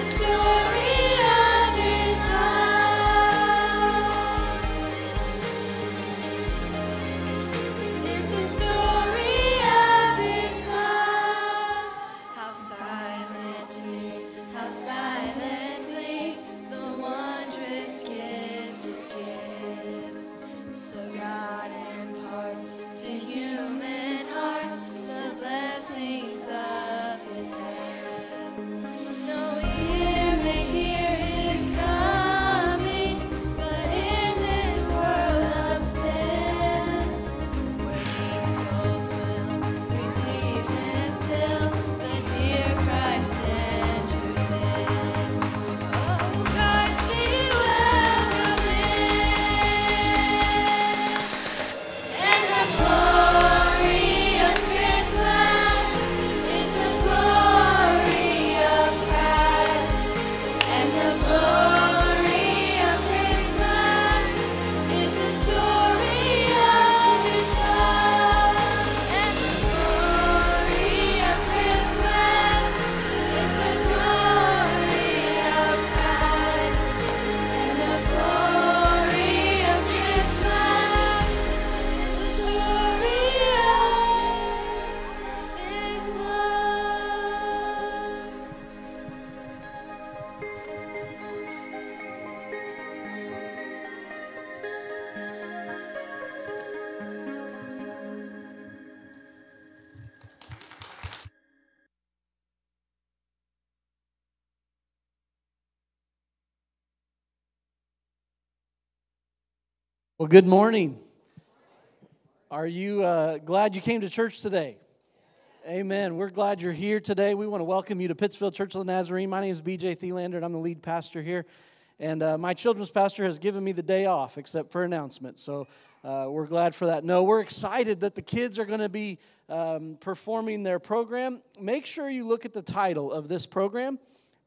the stars. Good morning. Are you uh, glad you came to church today? Amen. We're glad you're here today. We want to welcome you to Pittsfield Church of the Nazarene. My name is BJ Thielander, and I'm the lead pastor here. And uh, my children's pastor has given me the day off, except for announcements. So uh, we're glad for that. No, we're excited that the kids are going to be um, performing their program. Make sure you look at the title of this program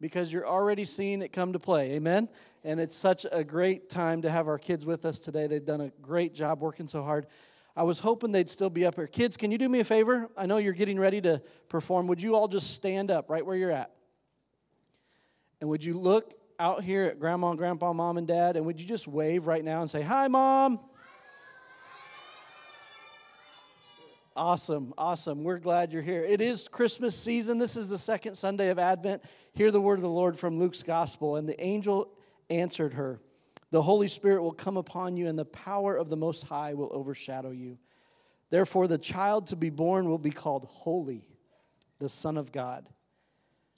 because you're already seeing it come to play. Amen. And it's such a great time to have our kids with us today. They've done a great job working so hard. I was hoping they'd still be up here. Kids, can you do me a favor? I know you're getting ready to perform. Would you all just stand up right where you're at? And would you look out here at grandma and grandpa, mom and dad, and would you just wave right now and say, Hi, mom? Awesome, awesome. We're glad you're here. It is Christmas season. This is the second Sunday of Advent. Hear the word of the Lord from Luke's gospel. And the angel answered her, The Holy Spirit will come upon you, and the power of the Most High will overshadow you. Therefore, the child to be born will be called Holy, the Son of God.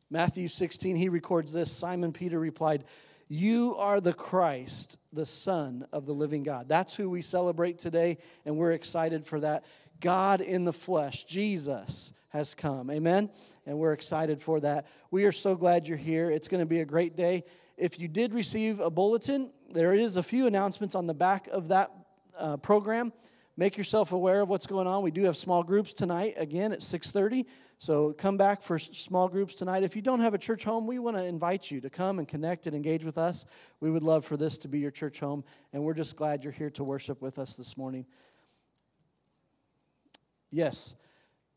Matthew 16, he records this Simon Peter replied, You are the Christ, the Son of the living God. That's who we celebrate today, and we're excited for that. God in the flesh, Jesus, has come. Amen? And we're excited for that. We are so glad you're here. It's going to be a great day. If you did receive a bulletin, there is a few announcements on the back of that uh, program. Make yourself aware of what's going on. We do have small groups tonight again at 6:30. So come back for small groups tonight. If you don't have a church home, we want to invite you to come and connect and engage with us. We would love for this to be your church home, and we're just glad you're here to worship with us this morning. Yes,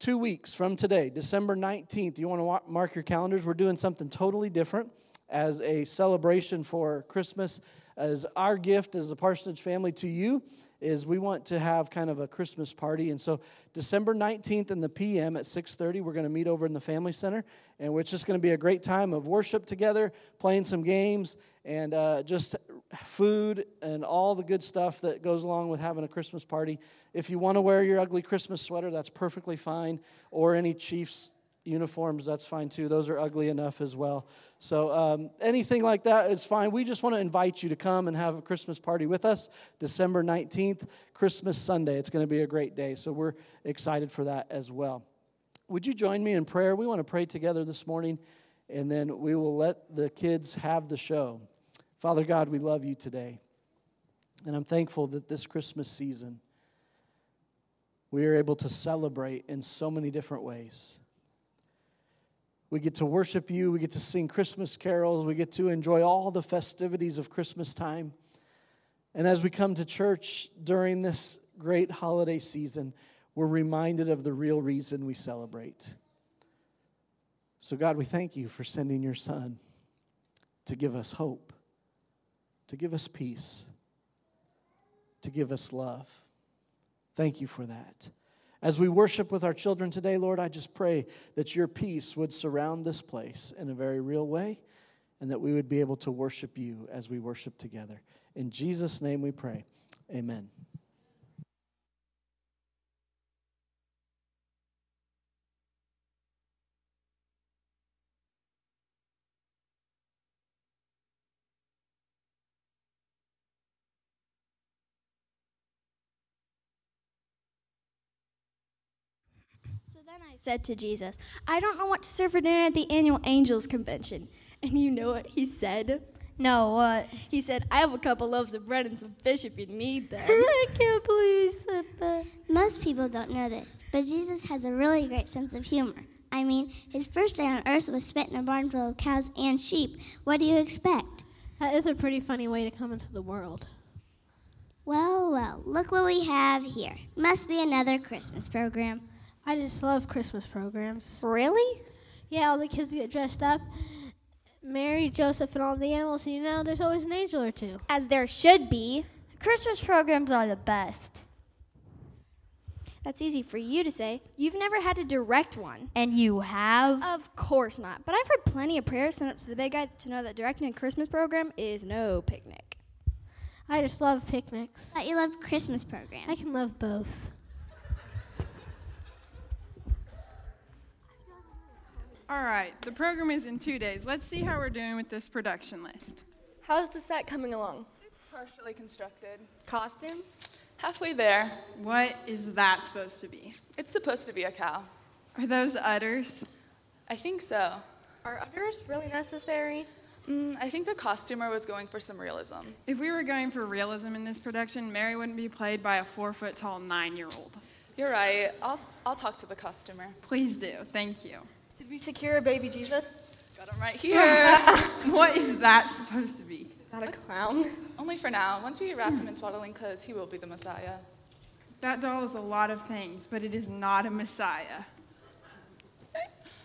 two weeks from today, December 19th, you want to mark your calendars. We're doing something totally different as a celebration for Christmas. As our gift as a parsonage family to you is we want to have kind of a Christmas party. And so December 19th in the PM at 6:30, we're going to meet over in the Family Center. And it's just going to be a great time of worship together, playing some games, and uh, just food and all the good stuff that goes along with having a Christmas party. If you want to wear your ugly Christmas sweater, that's perfectly fine, or any Chiefs uniforms, that's fine too. Those are ugly enough as well. So um, anything like that is fine. We just want to invite you to come and have a Christmas party with us December 19th, Christmas Sunday. It's going to be a great day. So we're excited for that as well. Would you join me in prayer? We want to pray together this morning, and then we will let the kids have the show. Father God, we love you today. And I'm thankful that this Christmas season, we are able to celebrate in so many different ways. We get to worship you. We get to sing Christmas carols. We get to enjoy all the festivities of Christmas time. And as we come to church during this great holiday season, we're reminded of the real reason we celebrate. So, God, we thank you for sending your Son to give us hope, to give us peace, to give us love. Thank you for that. As we worship with our children today, Lord, I just pray that your peace would surround this place in a very real way and that we would be able to worship you as we worship together. In Jesus' name we pray. Amen. Then I said to Jesus, I don't know what to serve for dinner at the annual Angels Convention. And you know what he said? No, what? He said, I have a couple loaves of bread and some fish if you need them. I can't believe he said that. Most people don't know this, but Jesus has a really great sense of humor. I mean, his first day on earth was spent in a barn full of cows and sheep. What do you expect? That is a pretty funny way to come into the world. Well, well, look what we have here. Must be another Christmas program. I just love Christmas programs. Really? Yeah, all the kids get dressed up. Mary, Joseph, and all the animals. and You know, there's always an angel or two. As there should be. Christmas programs are the best. That's easy for you to say. You've never had to direct one. And you have? Of course not. But I've heard plenty of prayers sent up to the big guy to know that directing a Christmas program is no picnic. I just love picnics. Thought you loved Christmas programs. I can love both. All right, the program is in two days. Let's see how we're doing with this production list. How's the set coming along? It's Partially constructed. Costumes? Halfway there. What is that supposed to be? It's supposed to be a cow. Are those udders? I think so. Are udders really necessary? Mm, I think the costumer was going for some realism. If we were going for realism in this production, Mary wouldn't be played by a four foot tall nine year old. You're right. I'll, s- I'll talk to the costumer. Please do. Thank you. Did we secure baby Jesus? Got him right here. What is that supposed to be? Is that a clown? Only for now. Once we wrap him in swaddling clothes, he will be the Messiah. That doll is a lot of things, but it is not a messiah.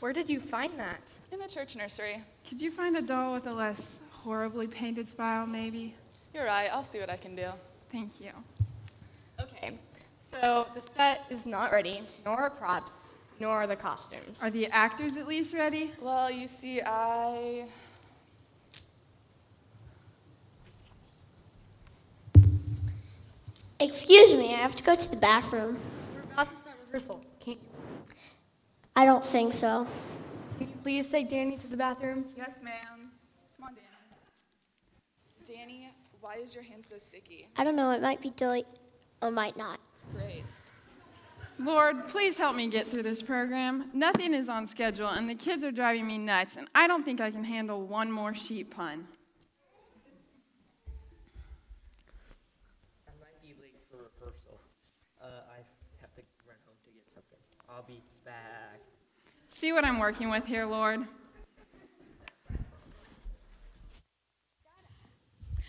Where did you find that? In the church nursery. Could you find a doll with a less horribly painted smile, maybe? You're right. I'll see what I can do. Thank you. Okay, so the set is not ready, nor are props, nor are the costumes. Are the actors at least ready? Well, you see, I. Excuse me, I have to go to the bathroom. We're about to start rehearsal. Can't you? I don't think so. Can you please take Danny to the bathroom? Yes, ma'am. Come on, Danny. Danny, why is your hand so sticky? I don't know, it might be Dilly or might not. Great. Lord, please help me get through this program. Nothing is on schedule, and the kids are driving me nuts, and I don't think I can handle one more sheep pun. I might be late for rehearsal. Uh, I have to run home to get something. I'll be back. See what I'm working with here, Lord.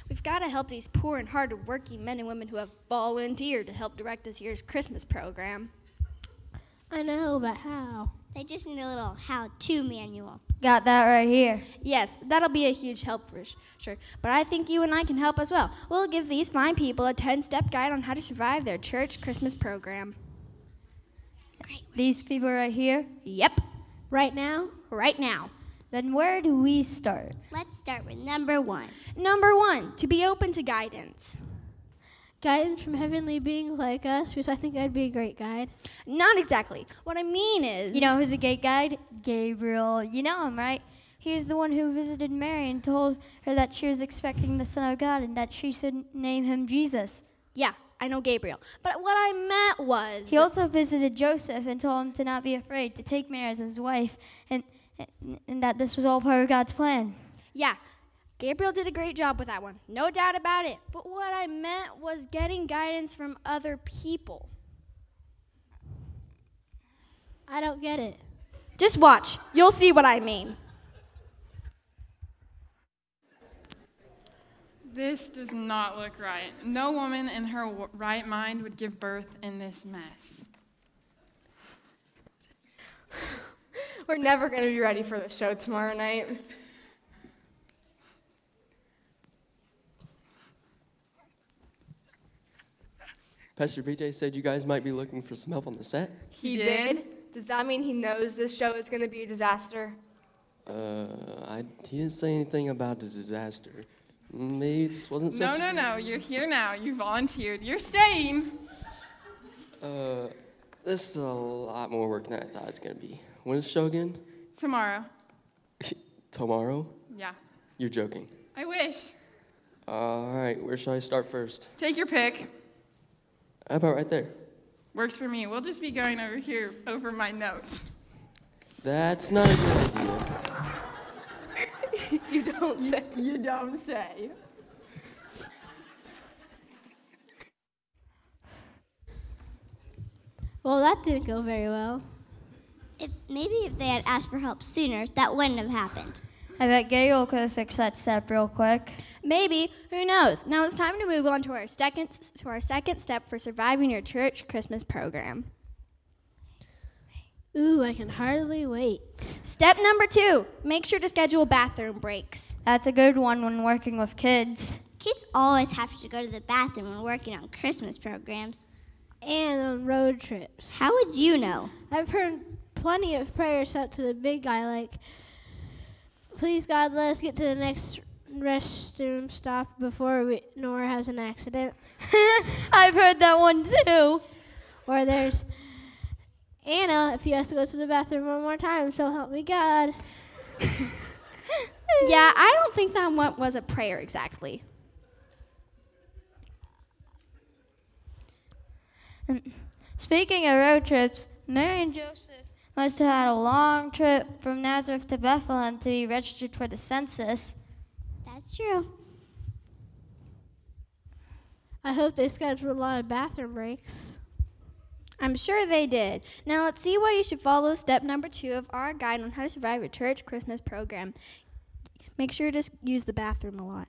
We've got to help these poor and hard-working men and women who have volunteered to help direct this year's Christmas program. I know, but how? They just need a little how-to manual. Got that right here. Yes, that'll be a huge help for sure. But I think you and I can help as well. We'll give these fine people a 10-step guide on how to survive their church Christmas program. Great. These people right here. Yep, Right now? right now. Then where do we start? Let's start with number one. Number one, to be open to guidance. Guidance from heavenly beings like us, because I think I'd be a great guide. Not exactly. What I mean is, You know who's a gate guide? Gabriel. You know him, right? He's the one who visited Mary and told her that she was expecting the Son of God and that she should name him Jesus. yeah, I know Gabriel. But what I meant was, He also visited Joseph and told him to not be afraid, to take Mary as his wife, and, and, and that this was all part of God's plan. yeah, Gabriel did a great job with that one. No doubt about it. But what I meant was getting guidance from other people. I don't get it. Just watch. You'll see what I mean. This does not look right. No woman in her w- right mind would give birth in this mess. We're never going to be ready for the show tomorrow night. Pastor BJ said you guys might be looking for some help on the set. He, He did? did? Does that mean he knows this show is going to be a disaster? Uh, I, he didn't say anything about a disaster. Maybe this wasn't No, such. no, no. You're here now. You volunteered. You're staying. Uh, this is a lot more work than I thought it was gonna be. When is the show again? Tomorrow. Tomorrow? Yeah. You're joking. I wish. All right, where should I start first? Take your pick. How about right there? Works for me. We'll just be going over here over my notes. That's not a good idea. you don't say. You don't say. Well, that didn't go very well. If, maybe if they had asked for help sooner, that wouldn't have happened. I bet Gabriel could have fixed that step real quick. Maybe. Who knows? Now it's time to move on to our second to our second step for surviving your church Christmas program. Ooh, I can hardly wait. Step number two: make sure to schedule bathroom breaks. That's a good one when working with kids. Kids always have to go to the bathroom when working on Christmas programs. And on road trips. How would you know? I've heard plenty of prayers set to the big guy, like, please God, let us get to the next restroom stop before we, Nora has an accident. I've heard that one too. Or there's Anna, if you have to go to the bathroom one more time, so help me God. yeah, I don't think that one was a prayer exactly. Um, Speaking of road trips, Mary and Joseph must have had a long trip from Nazareth to Bethlehem to be registered for the census. That's true. I hope they scheduled a lot of bathroom breaks. I'm sure they did. Now let's see why you should follow step number two of our guide on how to survive your church Christmas program. Make sure to s- use the bathroom a lot.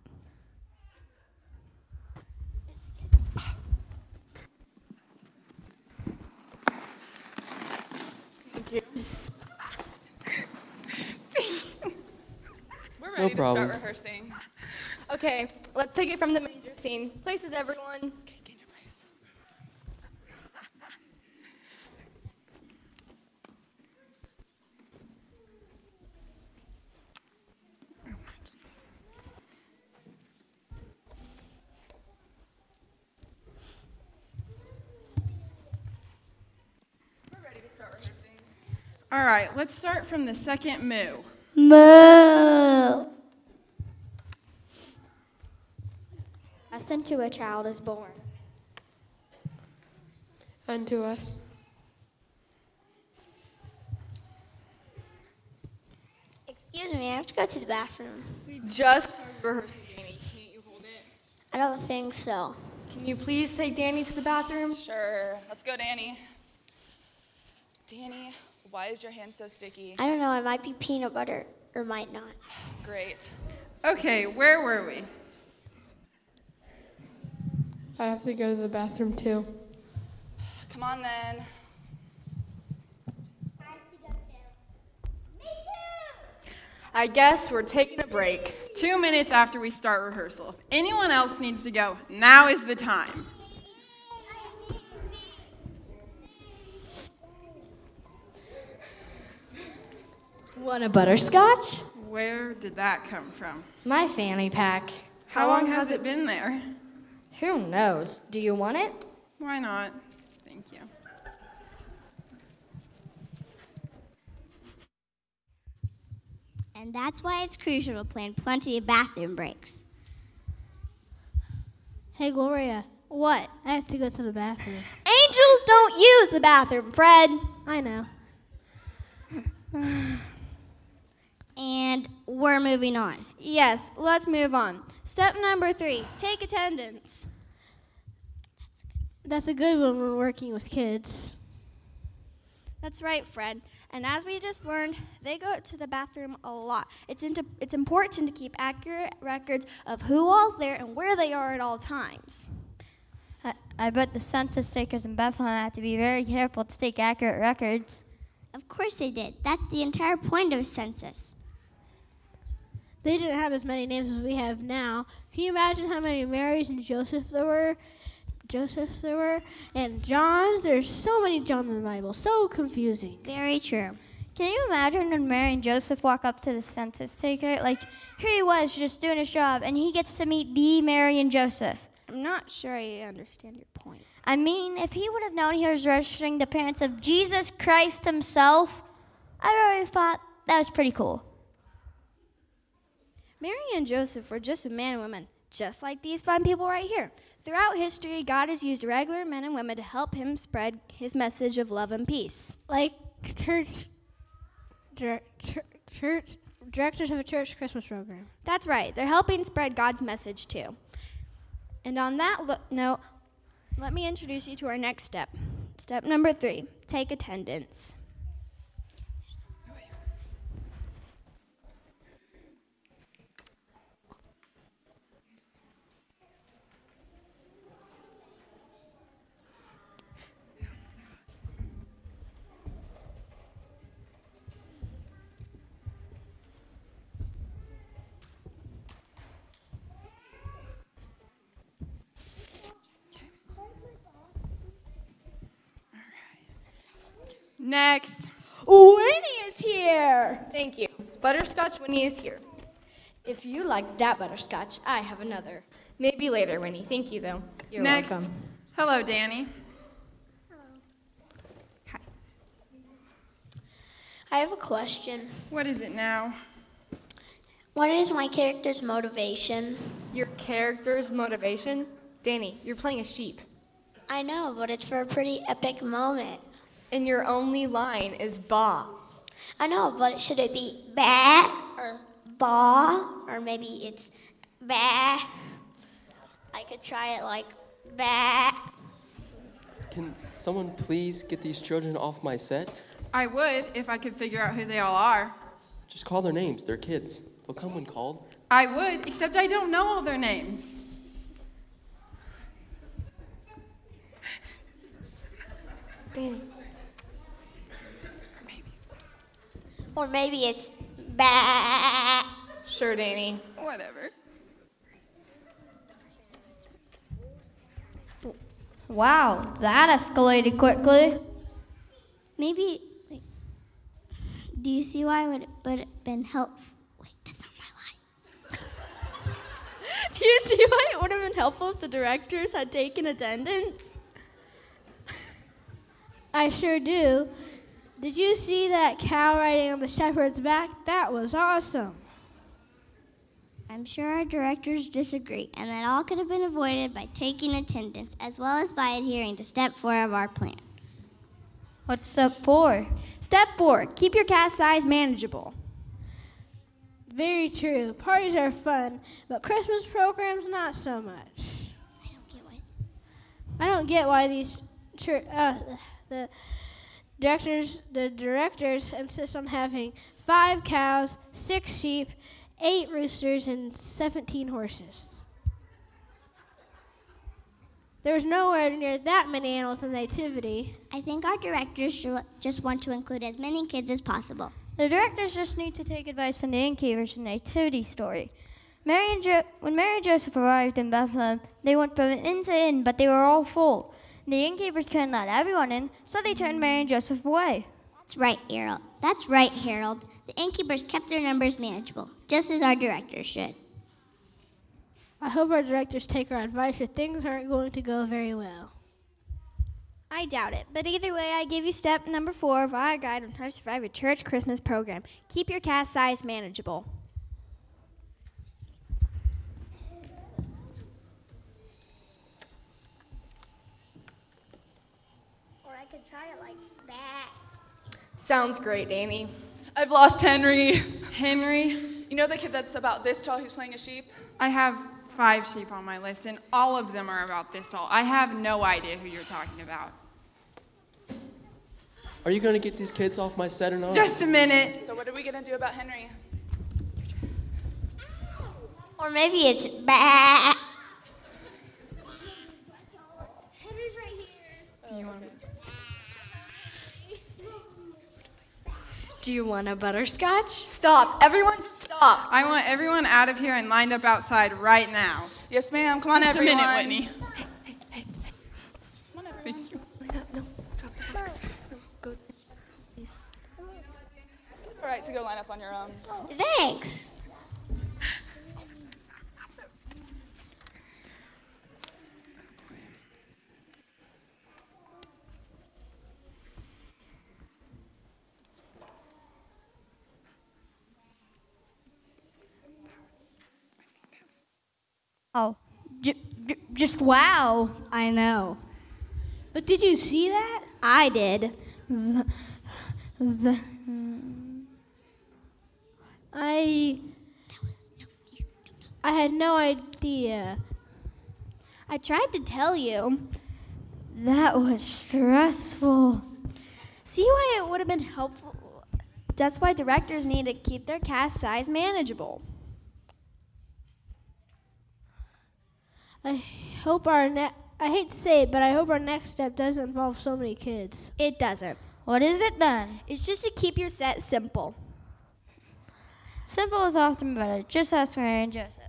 Thank you. We're No ready to problem. start rehearsing. Okay, let's take it from the manger scene. Places everyone. Get in your place. We're ready to start rehearsing. All right, let's start from the second moo. Moo. Us unto a child is born. Unto us. Excuse me, I have to go to the bathroom. We just started rehearsing, Danny. Can't you hold it? I don't think so. Can you please take Danny to the bathroom? Sure. Let's go, Danny. Danny, why is your hand so sticky? I don't know, it might be peanut butter or might not. Great. Okay, where were we? I have to go to the bathroom too. Come on then. I have to go too. Me too! I guess we're taking a break. Two minutes after we start rehearsal. If anyone else needs to go, now is the time. Want a butterscotch? Where did that come from? My fanny pack. How long has it been there? Who knows? Do you want it? Why not? Thank you. And that's why it's crucial to plan plenty of bathroom breaks. Hey, Gloria, What? I have to go to the bathroom. Angels don't use the bathroom, Fred. I know. And we're moving on. Yes, let's move on. Step number three take attendance. That's a good one when working with kids. That's right, Fred. And as we just learned, they go to the bathroom a lot. It's, into, it's important to keep accurate records of who all's there and where they are at all times. I, I bet the census takers in Bethlehem have to be very careful to take accurate records. Of course they did. That's the entire point of a census. They didn't have as many names as we have now. Can you imagine how many Marys and Joseph there were? Josephs there were, and Johns. There's so many Johns in the Bible. So confusing. Very true. Can you imagine when Mary and Joseph walk up to the census taker? Like, here he was just doing his job, and he gets to meet the Mary and Joseph. I'm not sure I understand your point. I mean, if he would have known he was registering the parents of Jesus Christ himself, I really thought that was pretty cool. Mary and Joseph were just a man and woman, just like these fine people right here. Throughout history, God has used regular men and women to help him spread his message of love and peace. Like church, dir- chur- church directors of a church Christmas program. That's right, they're helping spread God's message too. And on that lo- note, let me introduce you to our next step. Step number three take attendance. Next. Winnie is here. Thank you. Butterscotch Winnie is here. If you like that butterscotch, I have another. Maybe later, Winnie. Thank you, though. You're Next. welcome. Hello, Danny. Hello. Hi. I have a question. What is it now? What is my character's motivation? Your character's motivation? Danny, you're playing a sheep. I know, but it's for a pretty epic moment. And your only line is ba. I know, but should it be ba or ba or maybe it's ba? I could try it like ba. Can someone please get these children off my set? I would if I could figure out who they all are. Just call their names. They're kids. They'll come when called. I would, except I don't know all their names. Danny. Or maybe it's ba. Sure, Danny. Whatever. Wow, that escalated quickly. Maybe, like, do you see why it would would have been helpful? Wait, that's not my line. Do you see why it would have been helpful if the directors had taken attendance? I sure do. Did you see that cow riding on the shepherd's back? That was awesome. I'm sure our directors disagree, and that all could have been avoided by taking attendance as well as by adhering to step four of our plan. What's step four? Step four keep your cast size manageable. Very true. Parties are fun, but Christmas programs not so much. I don't get why. I don't get why these chur- uh, the directors the directors insist on having five cows, six sheep, eight roosters, and seventeen horses. There's nowhere near that many animals in the nativity. I think our directors should just want to include as many kids as possible. The directors just need to take advice from the innkeepers in the nativity story. Mary and jo- when Mary and Joseph arrived in Bethlehem, they went from inn to inn, but they were all full. The innkeepers couldn't let everyone in, so they turned Mary and Joseph away. That's right, Harold. That's right, Harold. The innkeepers kept their numbers manageable, just as our directors should. I hope our directors take our advice or things aren't going to go very well. I doubt it, but either way, I give you step number four of our guide on how to survive a church Christmas program. Keep your cast size manageable. Or I could try it like that. Sounds great, Danny. I've lost Henry. Henry? You know the kid that's about this tall who's playing a sheep? I have five sheep on my list, and all of them are about this tall. I have no idea who you're talking about. Are you gonna get these kids off my set or not? Just a minute. So what are we gonna do about Henry? Or maybe it's ba. Do you want to? Do you want a butterscotch? Stop. Everyone just stop. I want everyone out of here and lined up outside right now. Yes, ma'am. Come on, Just everyone. a minute, Whitney. Hey, hey, hey. Come on, everyone. Line up no drop. Yes. All right, so go line up on your own. Thanks. Oh, j- j- just wow. I know. But did you see that? I did. The, the, I I had no idea. I tried to tell you. that was stressful. See why it would have been helpful? That's why directors need to keep their cast size manageable. I hope our ne- I hate to say it, but I hope our next step doesn't involve so many kids. It doesn't. What is it then? It's just to keep your set simple. Simple is often better. Just ask Mary and Joseph.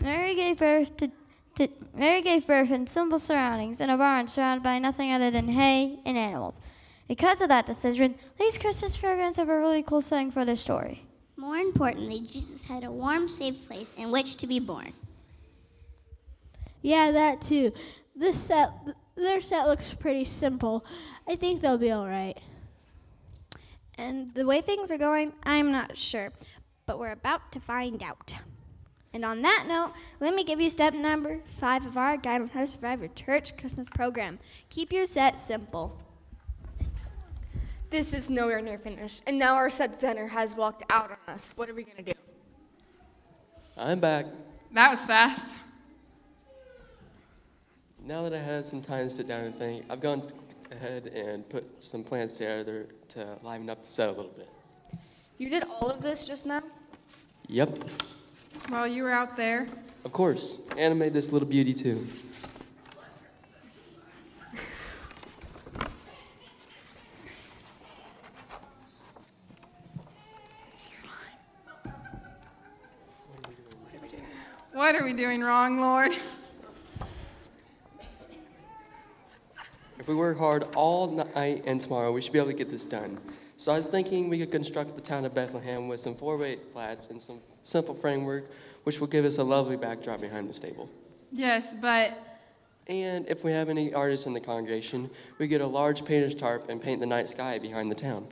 Mary gave birth to, to Mary gave birth in simple surroundings in a barn surrounded by nothing other than hay and animals. Because of that decision, these Christmas programs have a really cool setting for their story. More importantly, Jesus had a warm, safe place in which to be born. Yeah, that too. This set, their set looks pretty simple. I think they'll be all right. And the way things are going, I'm not sure. But we're about to find out. And on that note, let me give you step number five of our guide on how to survive your church Christmas program. Keep your set simple. This is nowhere near finished, and now our set center has walked out on us. What are we gonna do? I'm back. That was fast. Now that I have some time to sit down and think, I've gone ahead and put some plans together to liven up the set a little bit. You did all of this just now? Yep, While you were out there, of course. And I made this little beauty too. What are we doing wrong, Lord? If we work hard all night and tomorrow, we should be able to get this done. So I was thinking we could construct the town of Bethlehem with some four-weight flats and some simple framework, which will give us a lovely backdrop behind the stable. Yes, but And if we have any artists in the congregation, we get a large painter's tarp and paint the night sky behind the town.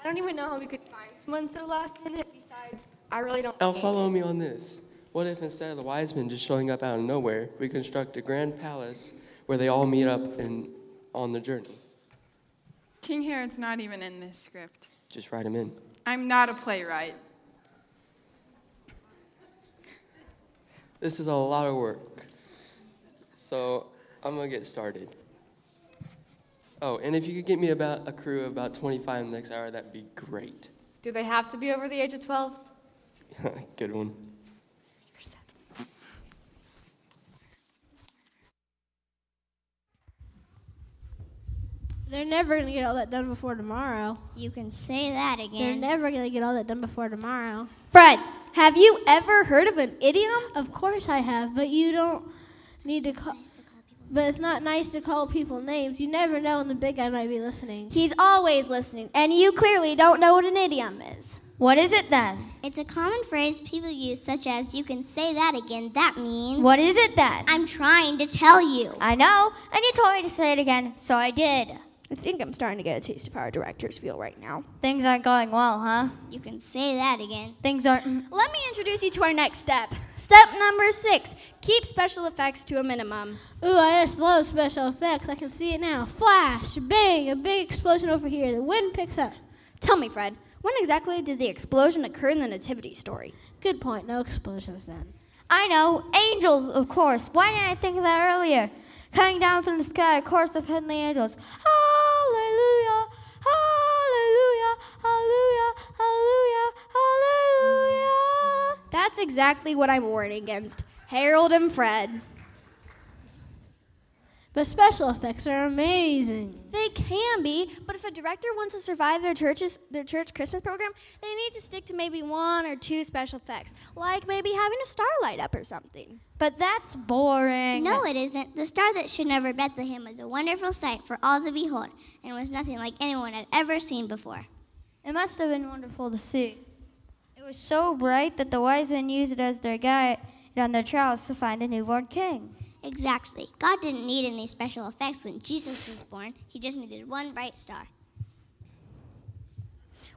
I don't even know how we could find someone so last minute. Besides, I really don't. Now follow me on this. What if instead of the wise men just showing up out of nowhere, we construct a grand palace where they all meet up and on the journey? King Herod's not even in this script. Just write him in. I'm not a playwright. This is a lot of work. So I'm gonna get started. Oh, and if you could get me about a crew of about 25 in the next hour, that'd be great. Do they have to be over the age of 12? Good one. They're never going to get all that done before tomorrow. You can say that again. They're never going to get all that done before tomorrow. Fred, have you ever heard of an idiom? Of course I have, but you don't need to call. But it's not nice to call people names. You never know when the big guy might be listening. He's always listening, and you clearly don't know what an idiom is. What is it then? It's a common phrase people use, such as, you can say that again. That means. What is it then? I'm trying to tell you. I know, and you told me to say it again, so I did. I think I'm starting to get a taste of how our directors feel right now. Things aren't going well, huh? You can say that again. Things aren't. Let me introduce you to our next step. Step number six keep special effects to a minimum. Ooh, I just love special effects. I can see it now. Flash, bang, a big explosion over here. The wind picks up. Tell me, Fred, when exactly did the explosion occur in the Nativity story? Good point. No explosions then. I know, angels, of course. Why didn't I think of that earlier? Coming down from the sky, a chorus of heavenly angels. Hallelujah, exactly what I'm warning against. Harold and Fred. But special effects are amazing. They can be, but if a director wants to survive their church's their church Christmas program, they need to stick to maybe one or two special effects, like maybe having a star light up or something. But that's boring. No, it isn't. The star that shone over Bethlehem was a wonderful sight for all to behold, and was nothing like anyone had ever seen before. It must have been wonderful to see. It was so bright that the wise men used it as their guide on their travels to find a newborn king. Exactly. God didn't need any special effects when Jesus was born. He just needed one bright star.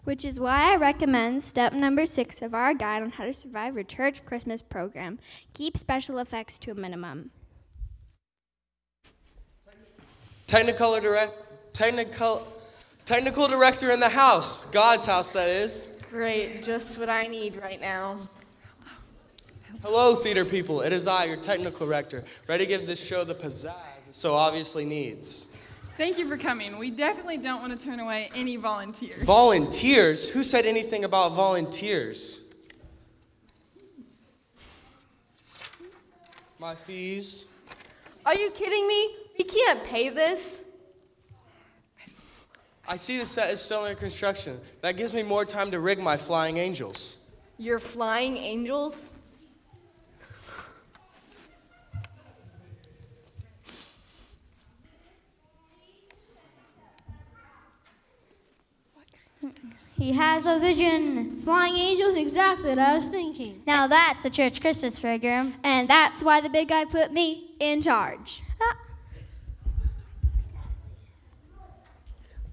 Which is why I recommend step number six of our guide on how to survive your church Christmas program. Keep special effects to a minimum. Technicolor direct, technical, technical director in the house. God's house, that is. Great, just what I need right now. Hello, theater people. It is I, your technical director, ready to give this show the pizzazz it so obviously needs. Thank you for coming. We definitely don't want to turn away any volunteers. Volunteers? Who said anything about volunteers? My fees? Are you kidding me? We can't pay this. I see the set is still under construction. That gives me more time to rig my flying angels. Your flying angels? He has a vision. Flying angels, exactly what I was thinking. Now that's a church Christmas program. And that's why the big guy put me in charge. Uh,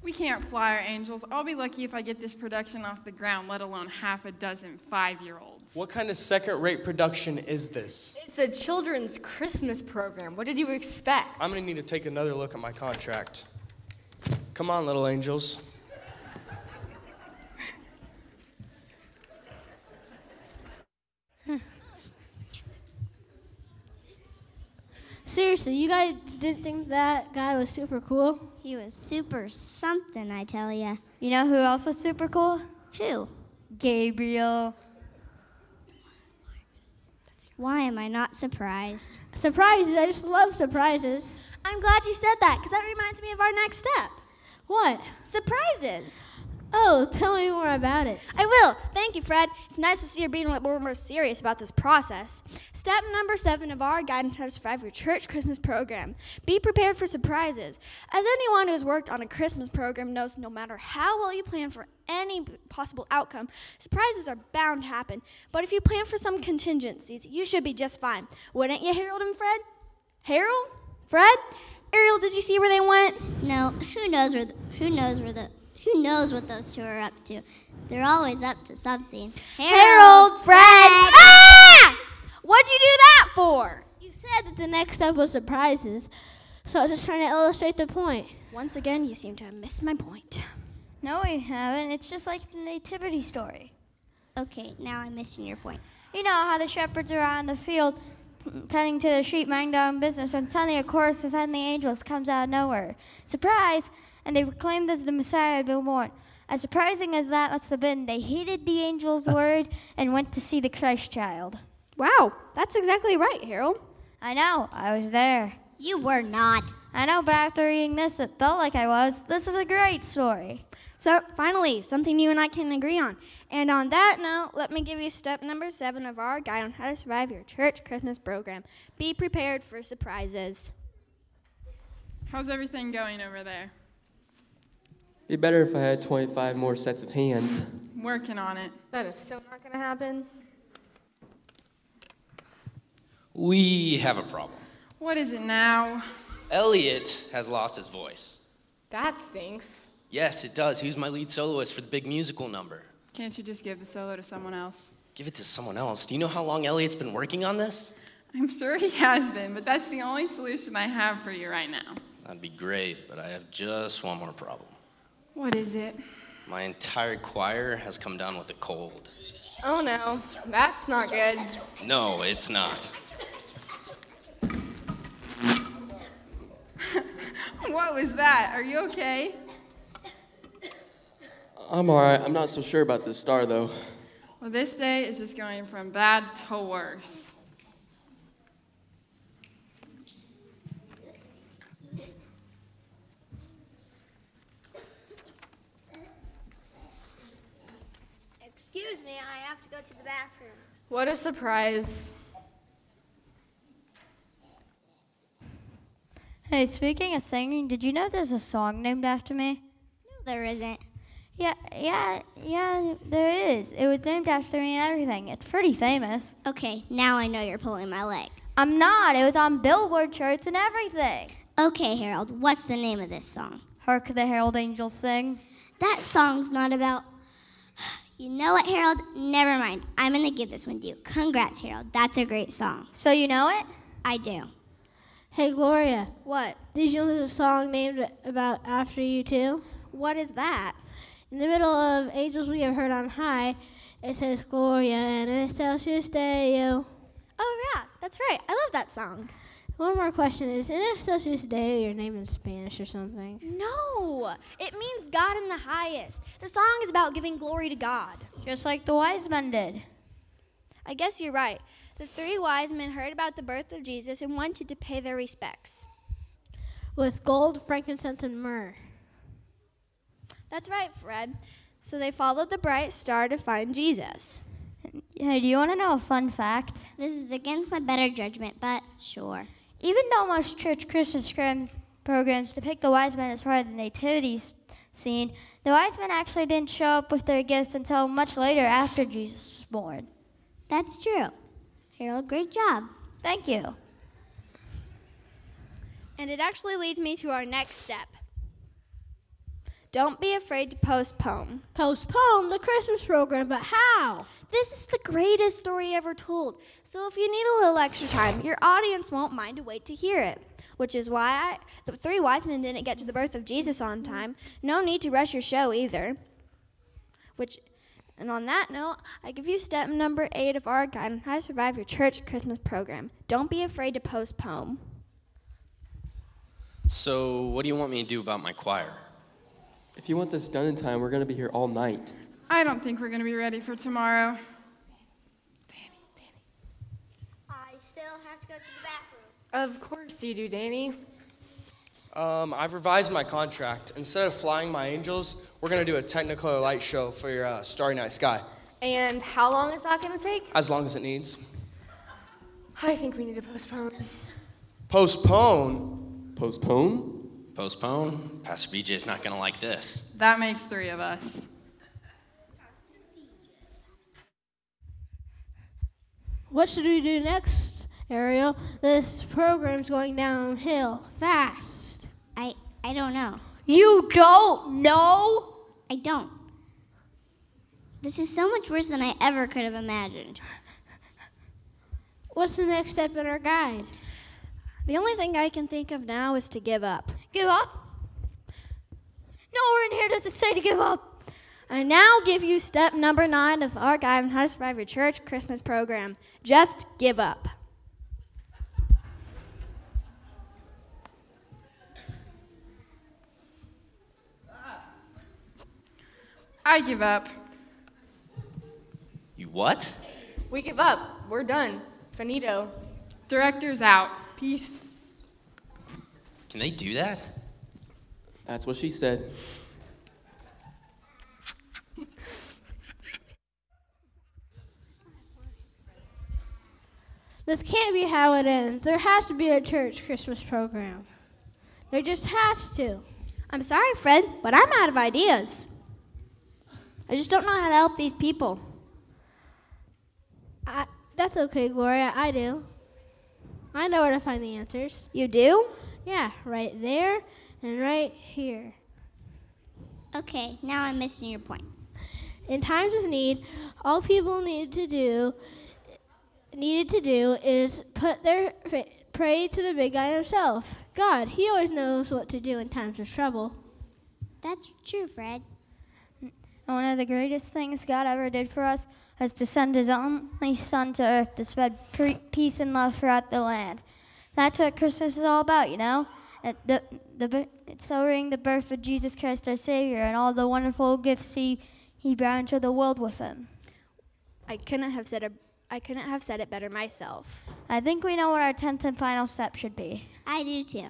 We can't fly our angels. I'll be lucky if I get this production off the ground, let alone half a dozen five year olds. What kind of second rate production is this? It's a children's Christmas program. What did you expect? I'm going to need to take another look at my contract. Come on, little angels. Seriously, you guys didn't think that guy was super cool? He was super something, I tell ya. You know who else was super cool? Who? Gabriel. Why am I not surprised? Surprises. I just love surprises. I'm glad you said that because that reminds me of our next step. What? Surprises. Oh, tell me more about it. I will. Thank you, Fred. It's nice to see you're being a little more serious about this process. Step number seven of our how to survive your church Christmas program. Be prepared for surprises. As anyone who's worked on a Christmas program knows, no matter how well you plan for any possible outcome, surprises are bound to happen. But if you plan for some contingencies, you should be just fine. Wouldn't you, Harold and Fred? Harold? Fred? Ariel, did you see where they went? No, who knows where the, who knows where the who knows what those two are up to? They're always up to something. Harold, Fred. Ah! What'd you do that for? You said that the next step was surprises, so I was just trying to illustrate the point. Once again, you seem to have missed my point. No, we haven't. It's just like the nativity story. Okay, now I'm missing your point. You know how the shepherds are out in the field tending to their sheep, minding their own business, and suddenly a chorus of heavenly angels comes out of nowhere. Surprise! And they proclaimed as the Messiah had been born. As surprising as that must have been, they heeded the angel's uh. word and went to see the Christ child. Wow, that's exactly right, Harold. I know, I was there. You were not. I know, but after reading this, it felt like I was. This is a great story. So, finally, something you and I can agree on. And on that note, let me give you step number seven of our guide on how to survive your church Christmas program. Be prepared for surprises. How's everything going over there? Be better if I had 25 more sets of hands. I'm Working on it. That is still not going to happen. We have a problem. What is it now? Elliot has lost his voice. That stinks. Yes, it does. Who's my lead soloist for the big musical number? Can't you just give the solo to someone else? Give it to someone else. Do you know how long Elliot's been working on this? I'm sure he has been, but that's the only solution I have for you right now. That'd be great, but I have just one more problem. What is it? My entire choir has come down with a cold. Oh no, that's not good. No, it's not. what was that? Are you okay? I'm alright. I'm not so sure about this star, though. Well, this day is just going from bad to worse. Excuse me, I have to go to the bathroom. What a surprise. Hey, speaking of singing, did you know there's a song named after me? No, there isn't. Yeah, yeah, yeah, there is. It was named after me and everything. It's pretty famous. Okay, now I know you're pulling my leg. I'm not. It was on billboard charts and everything. Okay, Harold, what's the name of this song? Hark the Herald Angels Sing. That song's not about. You know what, Harold? Never mind. I'm going to give this one to you. Congrats, Harold. That's a great song. So you know it? I do. Hey, Gloria. What? Did you know there's a song named about after you too? What is that? In the middle of Angels We Have Heard on High, it says Gloria in Excelsis Deo. Oh, yeah, that's right. I love that song. One more question is in Excelsis Deo your name in Spanish or something? No, it means God in the highest. The song is about giving glory to God. Just like the wise men did. I guess you're right. The three wise men heard about the birth of Jesus and wanted to pay their respects. With gold, frankincense, and myrrh. That's right, Fred. So they followed the bright star to find Jesus. Hey, do you want to know a fun fact? This is against my better judgment, but sure. Even though most church Christmas programs, programs depict the wise men as part of the nativity scene, the wise men actually didn't show up with their gifts until much later after Jesus was born. That's true. Harold, great job. Thank you. And it actually leads me to our next step. Don't be afraid to postpone. Postpone the Christmas program, but how? This is the greatest story ever told. So if you need a little extra time, your audience won't mind to wait to hear it. Which is why I, the three wise men didn't get to the birth of Jesus on time. No need to rush your show either. Which, and on that note, I give you step number eight of our guide on how to survive your church Christmas program. Don't be afraid to postpone. So, what do you want me to do about my choir? If you want this done in time, we're going to be here all night. I don't think we're going to be ready for tomorrow. Danny, Danny. I still have to go to the bathroom. Of course you do, Danny. Um, I've revised my contract. Instead of flying my angels, we're going to do a Technicolor light show for your uh, Starry Night Sky, And how long is that going to take? as long as it needs. I think we need to postpone. Postpone? Postpone? Postpone? Pastor BJ is not going to like this. That makes three of us. What should we do next, Ariel? This program's going downhill fast. I I don't know. You don't know? I don't. This is so much worse than I ever could have imagined. What's the next step in our guide? The only thing I can think of now is to give up. Give up? Nowhere in here does it say to give up. I now give you step number nine of our guide on how to survive your church Christmas program. Just give up. I give up. You what? We give up. We're done. Finito. Director's out. Peace. Can they do that? That's what she said. This can't be how it ends. There has to be a church Christmas program. There just has to. I'm sorry, Fred, but I'm out of ideas. I just don't know how to help these people. I, that's okay, Gloria. I do. I know where to find the answers. You do? Yeah, right there and right here. Okay, now I'm missing your point. In times of need, all people need to do needed to do is put their fa- pray to the big guy himself. God, he always knows what to do in times of trouble. That's true, Fred. And one of the greatest things God ever did for us was to send his only son to earth to spread pre- peace and love throughout the land. That's what Christmas is all about, you know? It, the, the, it's celebrating the birth of Jesus Christ our Savior and all the wonderful gifts he, he brought into the world with him. I couldn't have said a, I couldn't have said it better myself. I think we know what our 10th and final step should be. I do too.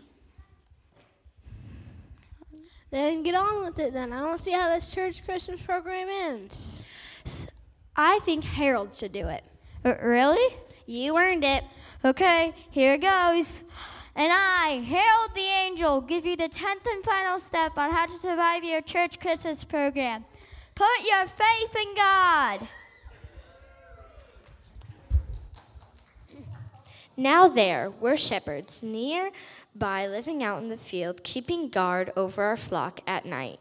Then get on with it then. I don't see how this church Christmas program ends. I think Harold should do it. R- really? You earned it. Okay, here goes. And I, Harold the Angel, give you the 10th and final step on how to survive your church Christmas program. Put your faith in God. Now there, we're shepherds near by living out in the field, keeping guard over our flock at night.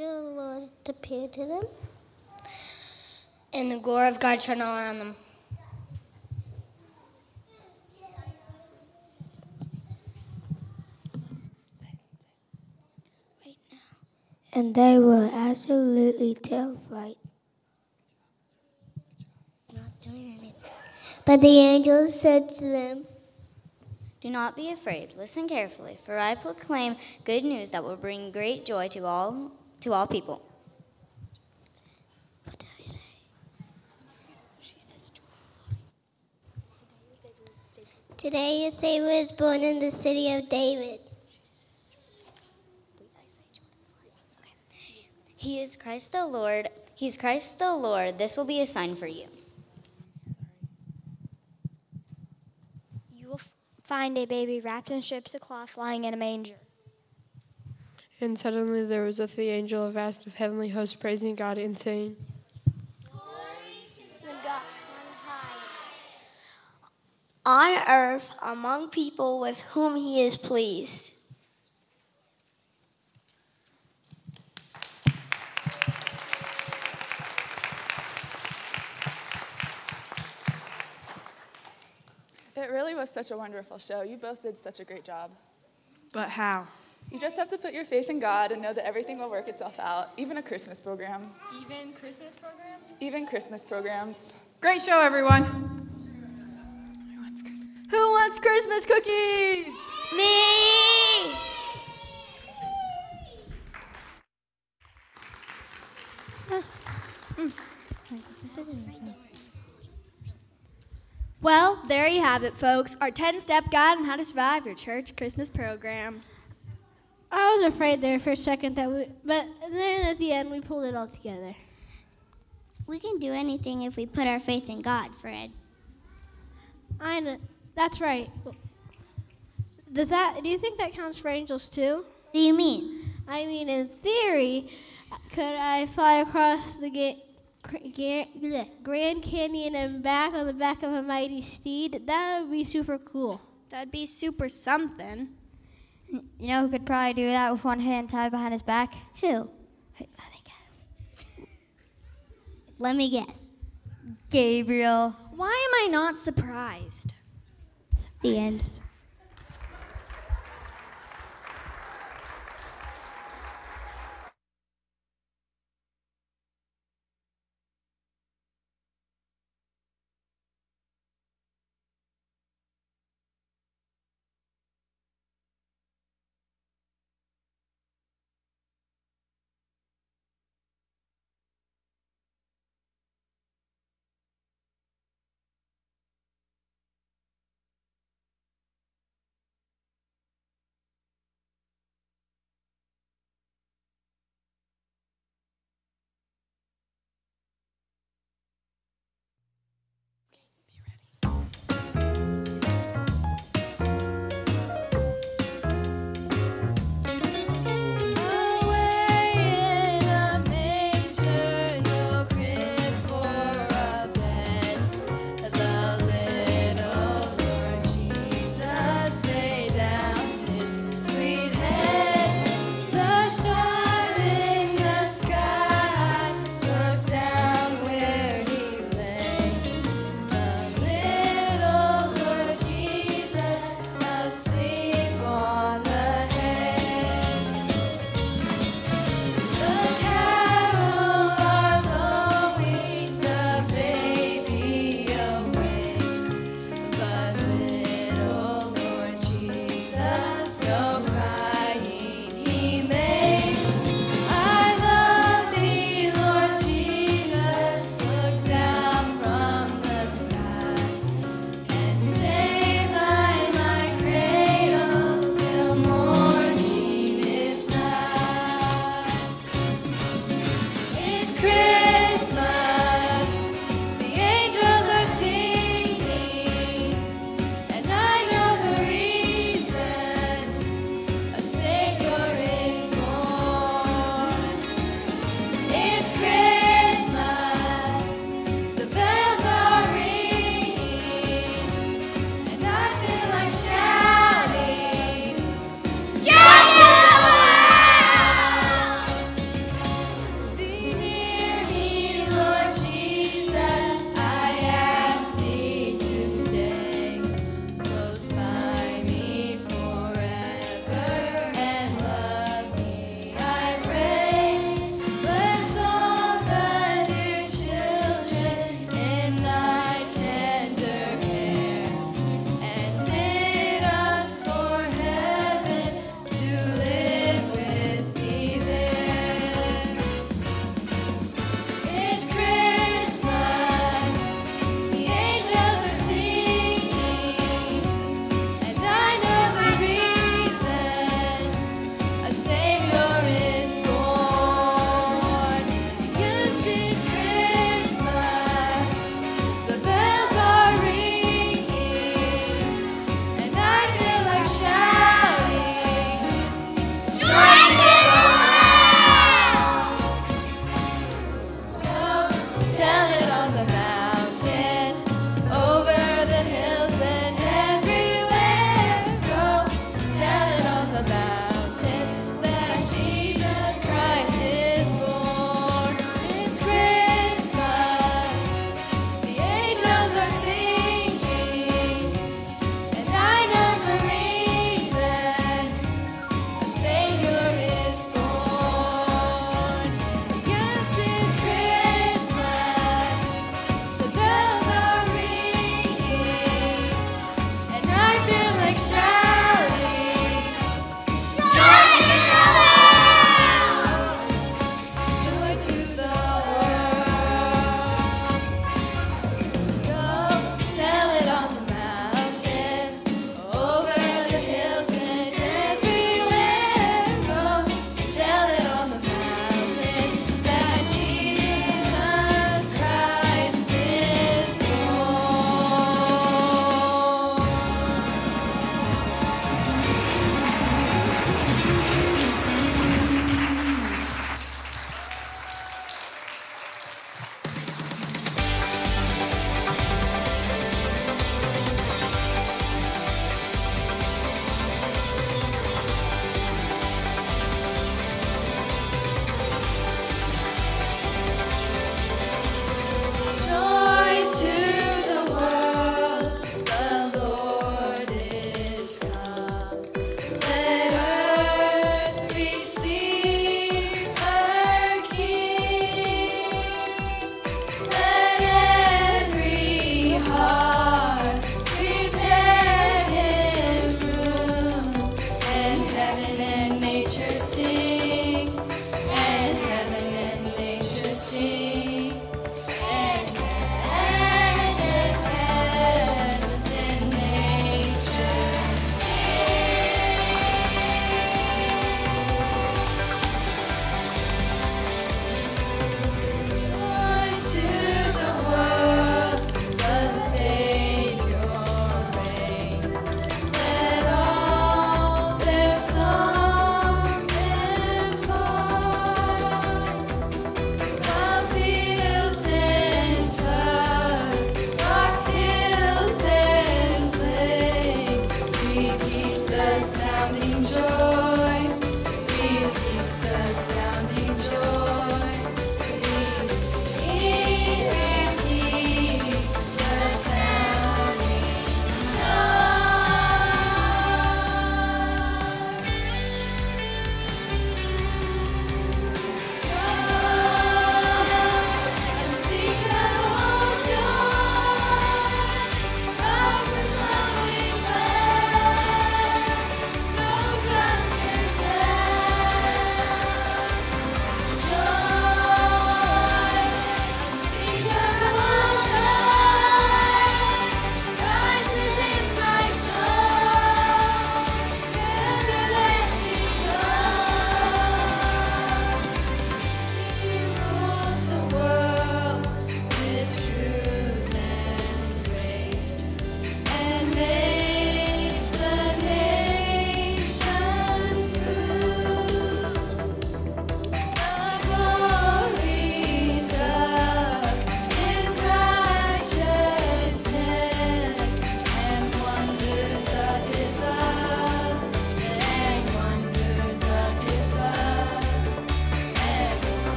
Angel of the Lord appeared to them, and the glory of God shone all around them. And they were absolutely terrified. Not doing anything. But the angel said to them, Do not be afraid. Listen carefully, for I proclaim good news that will bring great joy to all to all people. Today a Savior is born in the city of David. He is Christ the Lord. He's Christ the Lord. This will be a sign for you. You will find a baby wrapped in strips of cloth lying in a manger. And suddenly there was with the angel a vast of heavenly hosts praising God and saying, The God on high. on earth among people with whom he is pleased. It really was such a wonderful show. You both did such a great job. But how? You just have to put your faith in God and know that everything will work itself out, even a Christmas program. Even Christmas programs? Even Christmas programs. Great show, everyone. Who wants Christmas Who wants Christmas cookies? Me! Well, there you have it, folks. Our 10 step guide on how to survive your church Christmas program. I was afraid there for a second that we, but then at the end we pulled it all together. We can do anything if we put our faith in God, Fred. I know, that's right. Does that? Do you think that counts for angels too? What do you mean? I mean, in theory, could I fly across the ga- Ga- Grand Canyon and back on the back of a mighty steed? That would be super cool. That'd be super something. You know who could probably do that with one hand tied behind his back? Who? Wait, let me guess. Let me guess. Gabriel. Why am I not surprised? The end.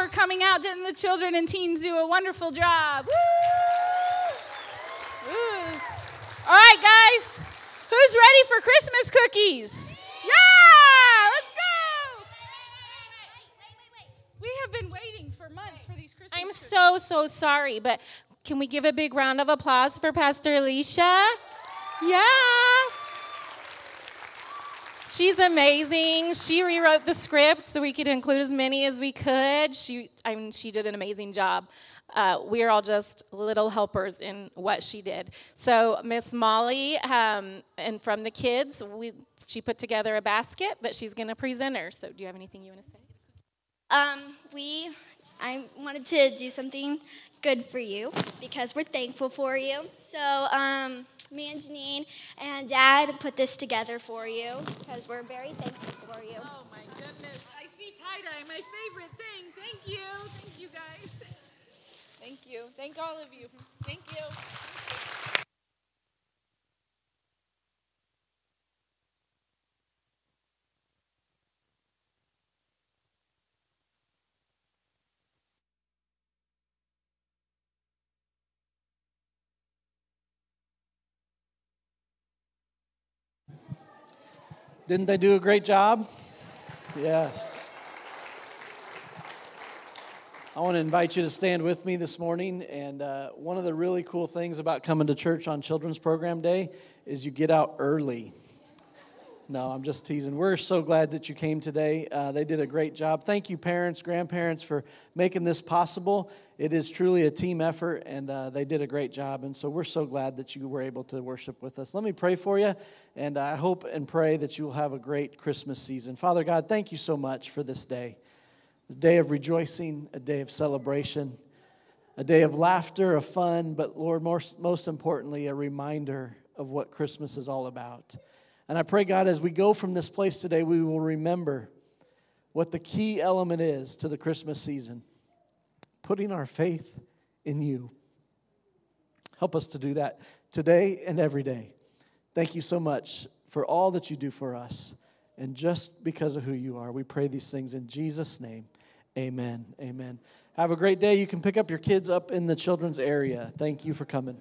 For coming out. Didn't the children and teens do a wonderful job? Woo! All right, guys. Who's ready for Christmas cookies? Yeah! Let's go! We have been waiting for months for these Christmas I'm so, so sorry, but can we give a big round of applause for Pastor Alicia? Yeah. She's amazing. She rewrote the script so we could include as many as we could. She, I mean, she did an amazing job. Uh, we are all just little helpers in what she did. So Miss Molly, um, and from the kids, we she put together a basket that she's going to present her. So, do you have anything you want to say? Um, we, I wanted to do something good for you because we're thankful for you. So, um, me and Janine and Dad put this together for you because we're very thankful for you. Oh my goodness. I see tie dye, my favorite thing. Thank you. Thank you guys. Thank you. Thank all of you. Thank you. Didn't they do a great job? Yes. I want to invite you to stand with me this morning. And uh, one of the really cool things about coming to church on Children's Program Day is you get out early. No, I'm just teasing. We're so glad that you came today. Uh, they did a great job. Thank you, parents, grandparents, for making this possible. It is truly a team effort, and uh, they did a great job. And so we're so glad that you were able to worship with us. Let me pray for you, and I hope and pray that you will have a great Christmas season. Father God, thank you so much for this day a day of rejoicing, a day of celebration, a day of laughter, of fun, but Lord, most, most importantly, a reminder of what Christmas is all about. And I pray, God, as we go from this place today, we will remember what the key element is to the Christmas season putting our faith in you. Help us to do that today and every day. Thank you so much for all that you do for us. And just because of who you are, we pray these things in Jesus' name. Amen. Amen. Have a great day. You can pick up your kids up in the children's area. Thank you for coming.